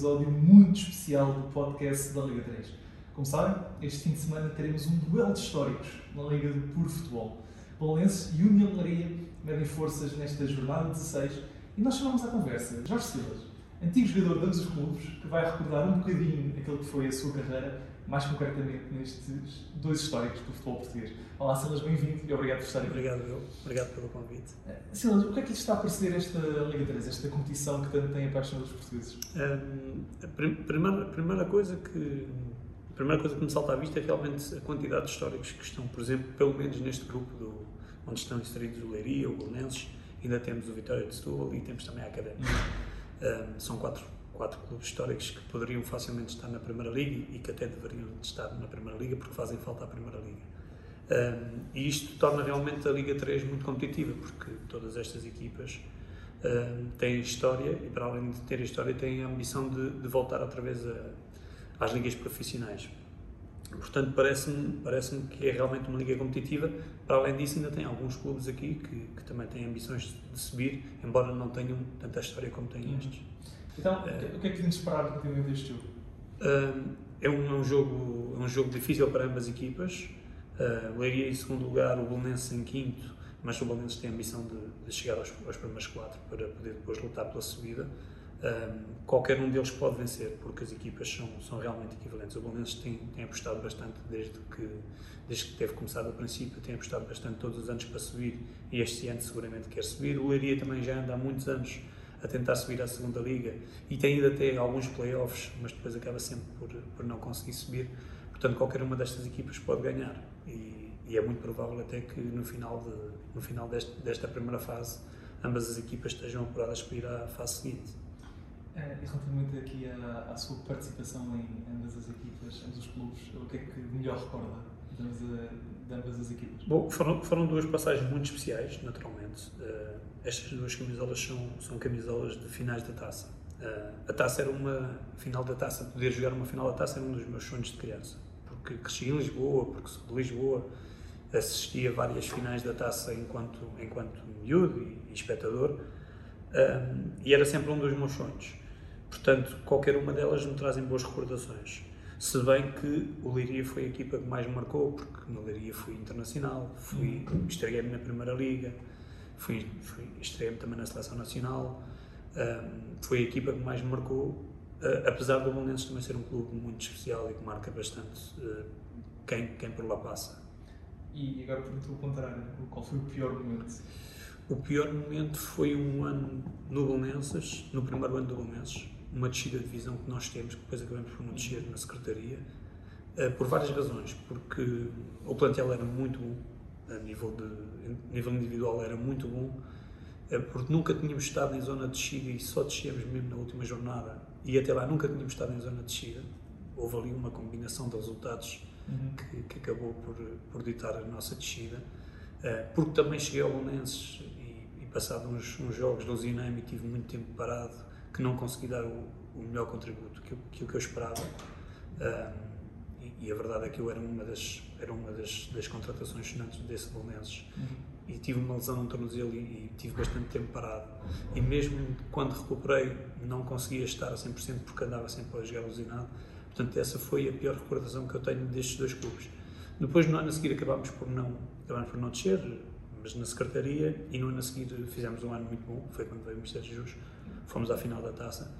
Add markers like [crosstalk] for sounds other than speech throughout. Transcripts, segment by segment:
episódio muito especial do podcast da Liga 3. Como sabem, este fim de semana teremos um duelo de históricos na Liga de Puro Futebol. Balenço e União Maria medem forças nesta jornada 16 e nós chamamos à conversa Jorge Silas, antigo jogador de ambos os clubes, que vai recordar um bocadinho aquilo que foi a sua carreira, mais concretamente nestes dois históricos do futebol português. Olá Silas, bem-vindo e obrigado por estar aqui. Obrigado, eu. Obrigado pelo convite. Silas, o que é que lhe está a parecer esta Liga 3, esta competição que tanto tem apaixonado os portugueses? Um, a prim primeira, a primeira coisa que a primeira coisa que me salta à vista é realmente a quantidade de históricos que estão, por exemplo, pelo menos neste grupo do, onde estão inseridos o Leiria, o Bolonenses, ainda temos o Vitória de Setúbal e temos também a Académica. Um, são quatro, quatro clubes históricos que poderiam facilmente estar na Primeira Liga e que até deveriam estar na Primeira Liga porque fazem falta à Primeira Liga. Um, e isto torna realmente a Liga 3 muito competitiva porque todas estas equipas um, têm história e, para além de terem história, têm a ambição de, de voltar outra vez a, às ligas profissionais. Portanto, parece-me parece que é realmente uma liga competitiva. Para além disso, ainda tem alguns clubes aqui que, que também têm ambições de subir, embora não tenham tanta história como têm estes. Então, o que é que podemos esperar relativamente a este jogo? É, um, é, um jogo, é um jogo difícil para ambas equipas. Uh, Leiria em segundo lugar, o Bolonense em quinto, mas o Bolonense tem a ambição de, de chegar aos, aos primeiros quatro para poder depois lutar pela subida. Um, qualquer um deles pode vencer, porque as equipas são, são realmente equivalentes. O Bolonenses tem, tem apostado bastante desde que, desde que teve começado o princípio, tem apostado bastante todos os anos para subir e este ano seguramente quer subir. O Leiria também já anda há muitos anos a tentar subir à segunda liga e tem ido até alguns playoffs, mas depois acaba sempre por, por não conseguir subir. Portanto, qualquer uma destas equipas pode ganhar e, e é muito provável até que no final, de, no final deste, desta primeira fase ambas as equipas estejam apuradas para ir à fase seguinte. Uh, e relativamente aqui à, à, sua participação em ambas as equipas, ambos os clubes, o que é que melhor recorda de ambas, as equipas? Bom, foram, foram duas passagens muito especiais, naturalmente. Uh, estas duas camisolas são, são camisolas de finais da taça. Uh, a taça era uma final da taça, poder jogar uma final da taça era um dos meus sonhos de criança, porque cresci em Lisboa, porque sou de Lisboa, assisti a várias finais da taça enquanto, enquanto miúdo e, espectador, e era sempre um dos meus sonhos. Portanto, qualquer uma delas me trazem boas recordações. Se bem que o Leiria foi a equipa que mais me marcou, porque no Leiria fui internacional, fui, estreguei-me na Primeira Liga, fui, fui, estreguei-me também na Seleção Nacional, um, foi a equipa que mais me marcou, uh, apesar do Bolonenses também ser um clube muito especial e que marca bastante uh, quem, quem por lá passa. E agora pergunto o contrário, qual foi o pior momento? O pior momento foi um ano no Bolonenses, no primeiro ano do Bolonenses, uma descida de divisão que nós temos, que depois acabamos por não descer na Secretaria, uh, por várias razões. Porque o plantel era muito bom, a nível, de, a nível individual era muito bom, uh, porque nunca tínhamos estado em zona de descida e só descemos mesmo na última jornada, e até lá nunca tínhamos estado em zona de descida. Houve ali uma combinação de resultados uhum. que, que, acabou por, por ditar a nossa descida. Uh, porque também cheguei ao Bolonenses e, e passado uns, uns jogos do Ziname tive muito tempo parado que não consegui dar o, o melhor contributo que, que, que eu esperava. Um, e, e, a verdade é que eu era uma das, era uma das, das contratações sonantes desse Bolonenses. Uhum. E tive uma lesão no tornozelo e, e tive bastante tempo parado. E mesmo quando recuperei, não conseguia estar a 100% porque andava sempre a jogar alucinado. Portanto, essa foi a pior recordação que eu tenho destes dois clubes. Depois, no ano a seguir, acabámos por não, acabámos por não descer, mas na secretaria, e no ano a seguir fizemos um ano muito bom, foi quando veio o Ministério Jesus fomos à final da taça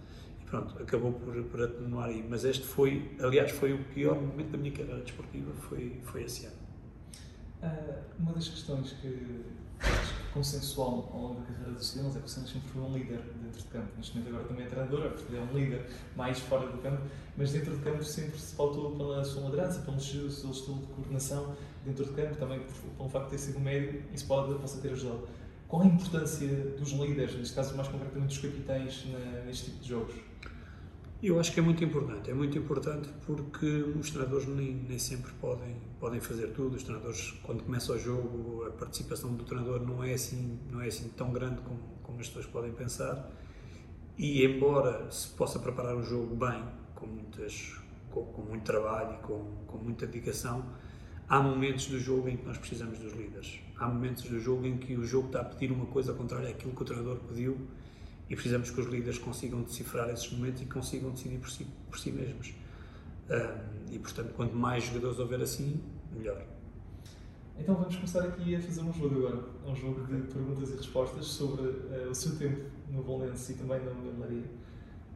e pronto, acabou por, por atenuar aí. Mas este foi, aliás, foi o pior momento da minha carreira desportiva, foi, foi esse ano. Uh, uma das questões que consensual ao longo da carreira dos Steelers é que o Santos sempre foi um líder dentro de campo. Neste momento agora também é treinador, é, é um líder mais fora do campo, mas dentro de campo sempre se faltou pela sua liderança, pelo seu estilo de coordenação dentro de campo, também pelo facto de ter sido médio, isso pode, possa ter ajudado. Qual a importância dos líderes, neste caso mais concretamente dos capitães, neste tipo de jogos? Eu acho que é muito importante. É muito importante porque os treinadores nem, nem sempre podem, podem fazer tudo. Os treinadores, quando começa o jogo, a participação do treinador não é assim, não é assim tão grande como, como as pessoas podem pensar. E embora se possa preparar o jogo bem, com, muitas, com, com muito trabalho e com, com muita dedicação, há momentos do jogo em que nós precisamos dos líderes. Há momentos do jogo em que o jogo está a pedir uma coisa contrária àquilo que o treinador pediu e precisamos que os líderes consigam decifrar esses momentos e consigam decidir por si, por si mesmos. Um, e, portanto, quanto mais jogadores houver assim, melhor. Então vamos começar aqui a fazer um jogo agora. Um jogo de perguntas e respostas sobre uh, o seu tempo no Valença e também na Maria.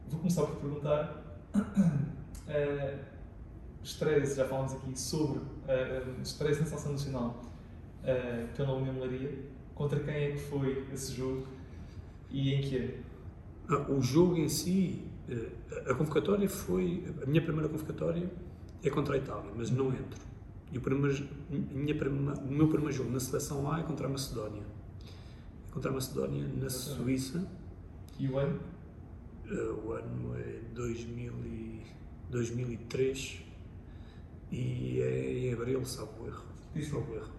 Vou começar por perguntar. Uh, [clears throat] estreia já falámos aqui sobre uh, estreia na Seleção Nacional uh, pela União Maria. Contra quem é que foi esse jogo e em que ano? Ah, o jogo em si, a convocatória foi. A minha primeira convocatória é contra a Itália, mas não entro. E o, primeiro, minha, o meu primeiro jogo na seleção A é contra a Macedónia. É contra a Macedónia na Suíça. E o ano? Uh, o ano é 2000 e, 2003 e é em abril, salvo erro. Salvo erro.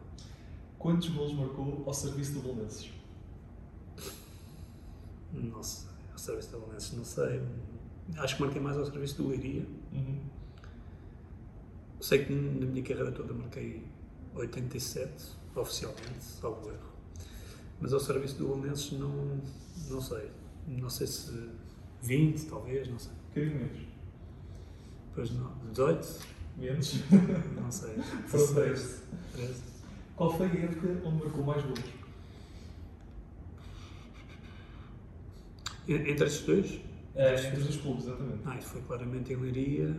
Quantos golos marcou ao serviço do Belenenses? Não sei. Ao serviço do Belenenses, não sei. Acho que marquei mais ao serviço do Leiria. Uhum. Sei que na minha carreira toda marquei 87, oficialmente, salvo erro. Mas ao serviço do Belenenses não, não sei. Não sei se 20, talvez, não sei. Bocadinho menos. Pois não. 18? Menos? Não sei. [laughs] Foram 13. Qual foi a época onde marcou mais gols? Entre estes dois? É, entre os dois clubes, exatamente. Ah, isso foi claramente em Leiria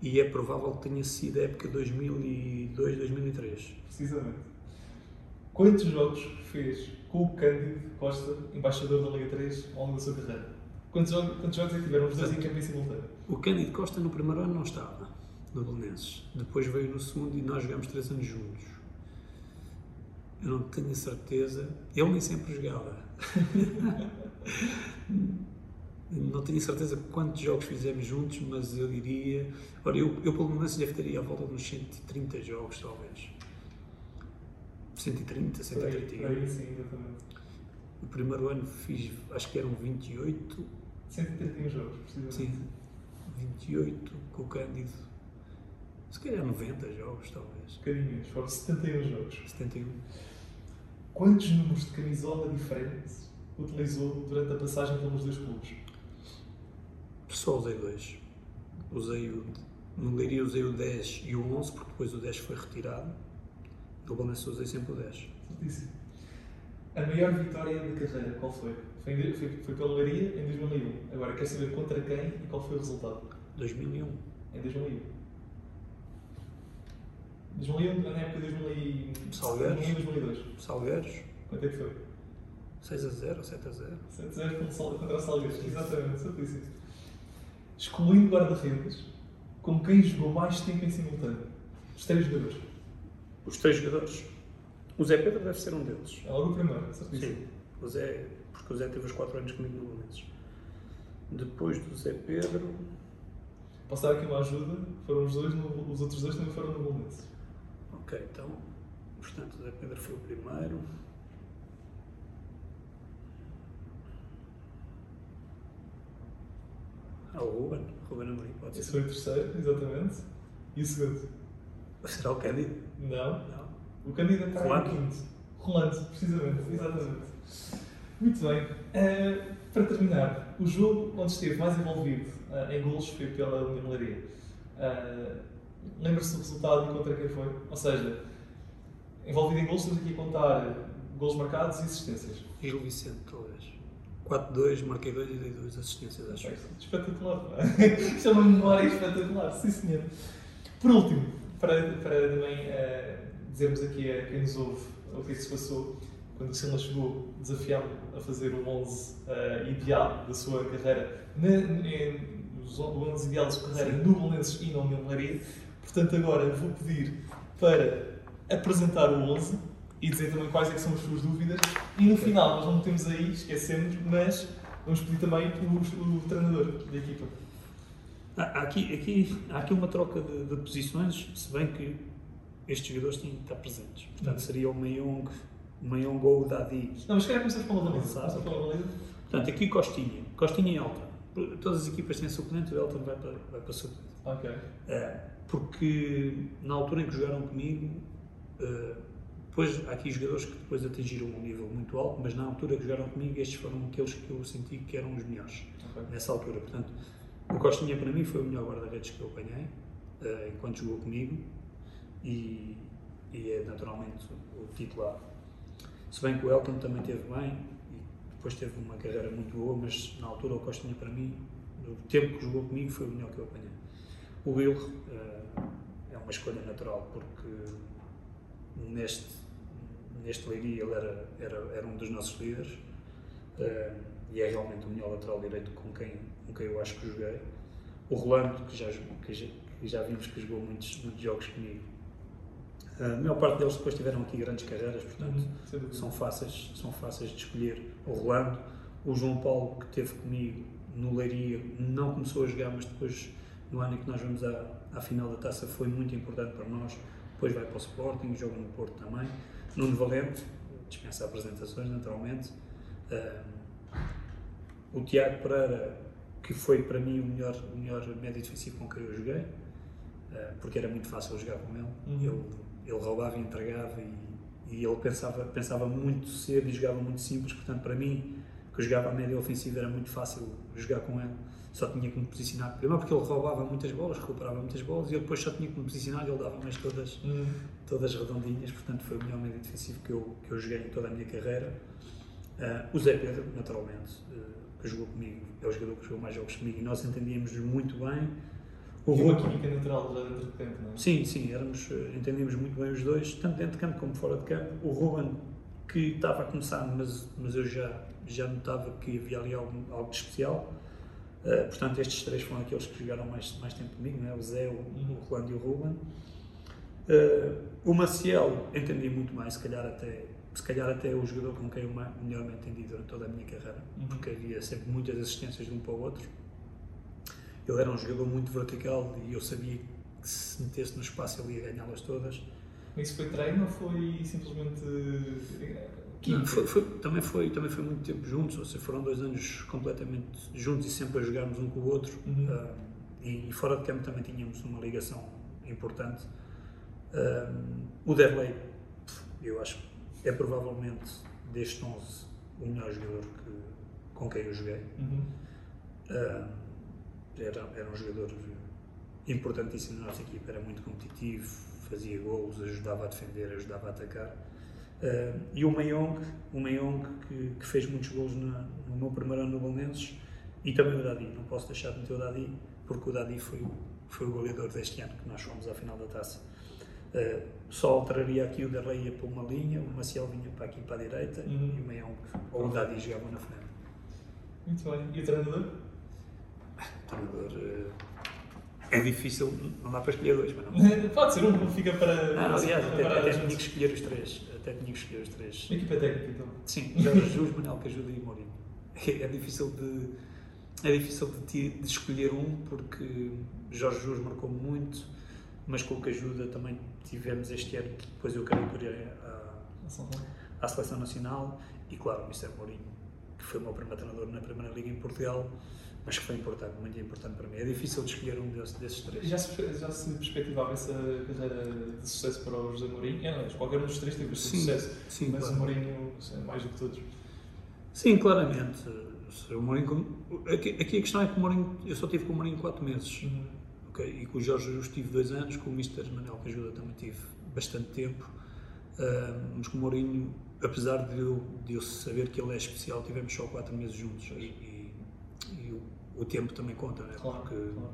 e é provável que tenha sido a época 2002, 2003. Precisamente. Quantos jogos fez com o Cândido Costa, embaixador da Liga 3, ao longo da sua carreira? Quantos jogos, quantos jogos é que tiveram os dois em campo em simultâneo? O Cândido Costa no primeiro ano não estava no Belenenses. Depois veio no segundo e nós jogámos três anos juntos. Eu não tenho certeza. Ele nem sempre jogava. [laughs] não tenho certeza quantos jogos fizemos juntos, mas eu diria. Ora, eu, eu pelo menos deve ter à volta de uns 130 jogos, talvez. 130, 131. Aí, sim, exatamente. O primeiro ano fiz, acho que eram 28. 131 jogos, precisamente. Sim, 28 com o Cândido se calhar 90 jogos, talvez. Um bocadinho foram 71 jogos. 71. Quantos números de camisola diferentes utilizou durante a passagem pelos dois clubes? Só usei dois. Usei o. No Leiria usei o 10 e o 11, porque depois o 10 foi retirado. No Balanço usei sempre o 10. Certíssimo. A maior vitória da carreira, qual foi? Foi, foi, foi pela Leiria em 2001. Agora, quer saber contra quem e qual foi o resultado? 2001. Em 2001. 2001, na época de 2000 Salgueiros. 2002. Salgueiros. Quanto é que foi? 6 a 0 ou 7 a 0? 7 a 0 contra o Salgueiros, exatamente, certíssimo. Excluindo guarda-redes, com quem jogou mais tempo em simultâneo? Os três jogadores. Os três jogadores? O Zé Pedro deve ser um deles. É logo o primeiro, certíssimo. Sim, o Zé, porque o Zé teve os 4 anos comigo no Belenenses. Depois do Zé Pedro. Posso dar aqui uma ajuda? Foram os dois, no, os outros dois também foram no Belenenses. Ok, então, portanto, Zé Pedro foi o primeiro. Ah, o Ruben, Ruben Amorim, pode Esse ser. foi o terceiro, exatamente. E o segundo? Será o Cândido? Não. Não. O candidato está Rolando. em quinto. Rolando, precisamente, exatamente. Muito bem. Uh, para terminar, o jogo onde esteve mais envolvido uh, em golos foi pela União Leiria. Uh, Lembra-se do resultado e contra quem foi? Ou seja, envolvido em gols, estamos aqui a contar gols marcados e assistências. Gil Vicente, talvez. 4-2, marquei 2 e dei 2 assistências, acho. Espetacular, é? [laughs] Isto é uma memória espetacular, sim senhor. Por último, para, para também uh, dizermos aqui a quem nos ouve o que é que se passou, quando o Silva chegou, desafiámos a fazer o 11 uh, ideal da sua carreira, na, na, o 11 ideal da sua carreira no Belenenses e na União Leiria. Portanto, agora vou pedir para apresentar o 11 e dizer também quais é são as suas dúvidas. E no final, nós não temos aí, esquecemos, mas vamos pedir também o, o treinador da equipa. Há aqui, aqui, há aqui uma troca de, de, posições, se bem que estes jogadores têm que estar presentes. Portanto, seria o Mayong, o Mayong ou o Dadi. Não, mas quer começar. Começa pela baliza. Portanto, aqui Costinha. Costinha e Elton. Todas as equipas têm suplente, o Elton vai para, vai para suplente. Ok. É, porque na altura em que jogaram comigo, uh, depois há aqui jogadores que depois atingiram um nível muito alto, mas na altura que jogaram comigo, estes foram aqueles que eu senti que eram os melhores Ok. nessa altura. Portanto, o Costinha para mim foi o melhor guarda-redes que eu apanhei eh, enquanto jogou comigo e, e é naturalmente o titular. Se bem que o Elton também teve bem depois teve uma carreira muito boa, mas na altura o Costinha para mim, no tempo que jogou comigo, foi o melhor que eu apanhei. O Will eh, é uma escolha natural porque neste, neste Leiria ele era, era, era um dos nossos líderes eh, e é realmente o melhor lateral direito com quem, com quem eu acho que joguei. O Rolando, que já, que já, que já vimos que jogou muitos, muitos jogos comigo. A maior parte deles depois tiveram aqui grandes carreiras, portanto Uhum, são fáceis, são fáceis de escolher. O Rolando, o João Paulo, que teve comigo no Leiria, não começou a jogar, mas depois, no ano em que nós vamos à, à final da taça, foi muito importante para nós. Depois vai para o Sporting, joga no Porto também. Nuno Valente, dispensa apresentações, naturalmente. Ah, o Tiago Pereira, que foi para mim o melhor, o melhor médio defensivo com quem eu joguei, ah, porque era muito fácil jogar com ele. Uhum. Ele, ele roubava e entregava e, e ele pensava, pensava muito cedo e jogava muito simples, portanto, para mim, que eu jogava a média ofensiva, era muito fácil jogar com ele. Só tinha que me posicionar. Primeiro porque ele roubava muitas bolas, recuperava muitas bolas, e eu depois só tinha que me posicionar e ele dava mais todas, Uhum. todas redondinhas, portanto foi o melhor médio defensivo que eu, que eu joguei em toda a minha carreira. Ah, o Zé Pedro, naturalmente, ah, que jogou comigo, é o jogador que jogou mais jogos comigo e nós entendíamos muito bem. O E química natural já dentro de campo, não é? Sim, sim, éramos, eh, entendíamos muito bem os dois, tanto dentro de campo como fora de campo. O Ruben, que estava a começar, mas, mas eu já, já notava que havia ali algo, algo de especial. Eh, portanto, estes três foram aqueles que jogaram mais, mais tempo comigo, não é? o Zé, o, o Rolando e o Ruben. Eh, o Maciel entendi muito mais, se calhar até, se calhar até o jogador com quem eu melhor me entendi durante toda a minha carreira, Uhum. porque havia sempre muitas assistências de um para o outro. Ele era um jogador muito vertical e eu sabia que se metesse no espaço ele ia ganhá-las todas. Isso foi treino ou foi simplesmente. eh, Não, foi, foi- também, foi, também foi muito tempo juntos, ou seja, foram dois anos completamente juntos e sempre a jogarmos um com o outro. Uhum. Ah, e, e fora de campo também tínhamos uma ligação importante. Ah, o Derley, eu acho que é provavelmente destes 11 o melhor jogador que, com quem eu joguei. Uhum. Ah, era, era um jogador importantíssimo na nossa equipa, era muito competitivo, fazia golos, ajudava a defender, ajudava a atacar. Ah, e o Mayong, o Mayong que, que fez muitos golos na- no meu primeiro ano no Belenenses, e também o Dadi, não posso deixar de meter o Dadi, porque o Dadi foi, foi o goleador deste ano que nós fomos à final da taça. Ah, só alteraria aqui o Derlei ia para uma linha, o Maciel vinha para aqui para a direita Uhum. e o Mayong ou o Dadi jogavam na frente. Muito bem. E o treinador? Treinador eh, é difícil, não dá para escolher dois, mas não. [laughs] Pode ser um, fica para. Não, aliás, até, até tinha que escolher os três. Até tinha que escolher os três. Equipa técnica, então. Sim, Jorge Jesus, Manuel Cajuda e Mourinho. É, [laughs] é difícil de é difícil de, ti- de escolher um porque Jorge Jesus marcou muito, mas com o Cajuda também tivemos este ano que depois eu que irei à, à seleção nacional e claro, o Mr. Mourinho, que foi o meu primeiro treinador na Primeira Liga em Portugal, mas que foi importante, muito importante para mim. É difícil de escolher um desses, desses três. Já se, já se perspectivava essa carreira de sucesso para o José Mourinho? É, não, qualquer um dos três teve Sim, sucesso, sim, mas claro. o Mourinho é mais do que todos. Sim, claramente. O Mourinho, aqui, aqui a questão é que o Mourinho, eu só tive com o Mourinho 4 meses. Uhum. ok? E com o Jorge Jesus tive 2 anos, com o Mr. Manuel Cajuda também tive bastante tempo. Ah, mas com o Mourinho, apesar de eu, de eu saber que ele é especial, tivemos só 4 meses juntos. E, e- e o, o tempo também conta, né? Claro, porque claro.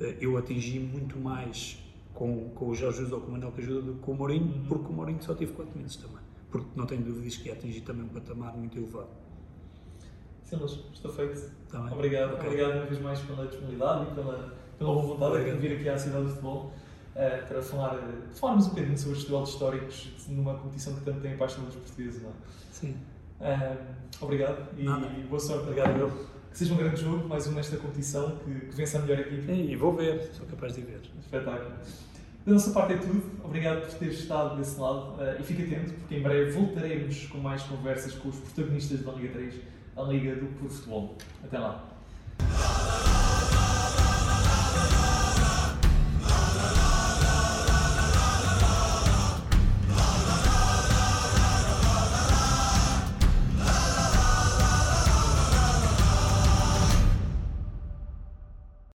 eh, eu atingi muito mais com, com o Jorge Jesus ou com o Manuel Cajuda do que com o Mourinho, Uhum. porque o Mourinho só tive 4 meses também. Porque não tenho dúvidas que ia atingir também um patamar muito elevado. Silas, está feito. Tá bem? Obrigado, Ok. obrigado uma vez mais pela disponibilidade e pela, pela boa vontade Obrigado. de vir aqui à cidade do futebol eh, para falar, eh, falarmos um bocadinho sobre os duelos históricos numa competição que tanto tem paixão dos portugueses. Não é? Sim. Eh, obrigado e Nada. boa sorte. Obrigado, eu. Que seja um grande jogo, mais um nesta competição, que, que vença a melhor equipe. E vou ver, sou capaz de ver. Espetáculo. Da nossa parte é tudo. Obrigado por teres estado desse lado eh, e fica atento porque em breve voltaremos com mais conversas com os protagonistas da Liga 3, a Liga do Puro Futebol. Até lá.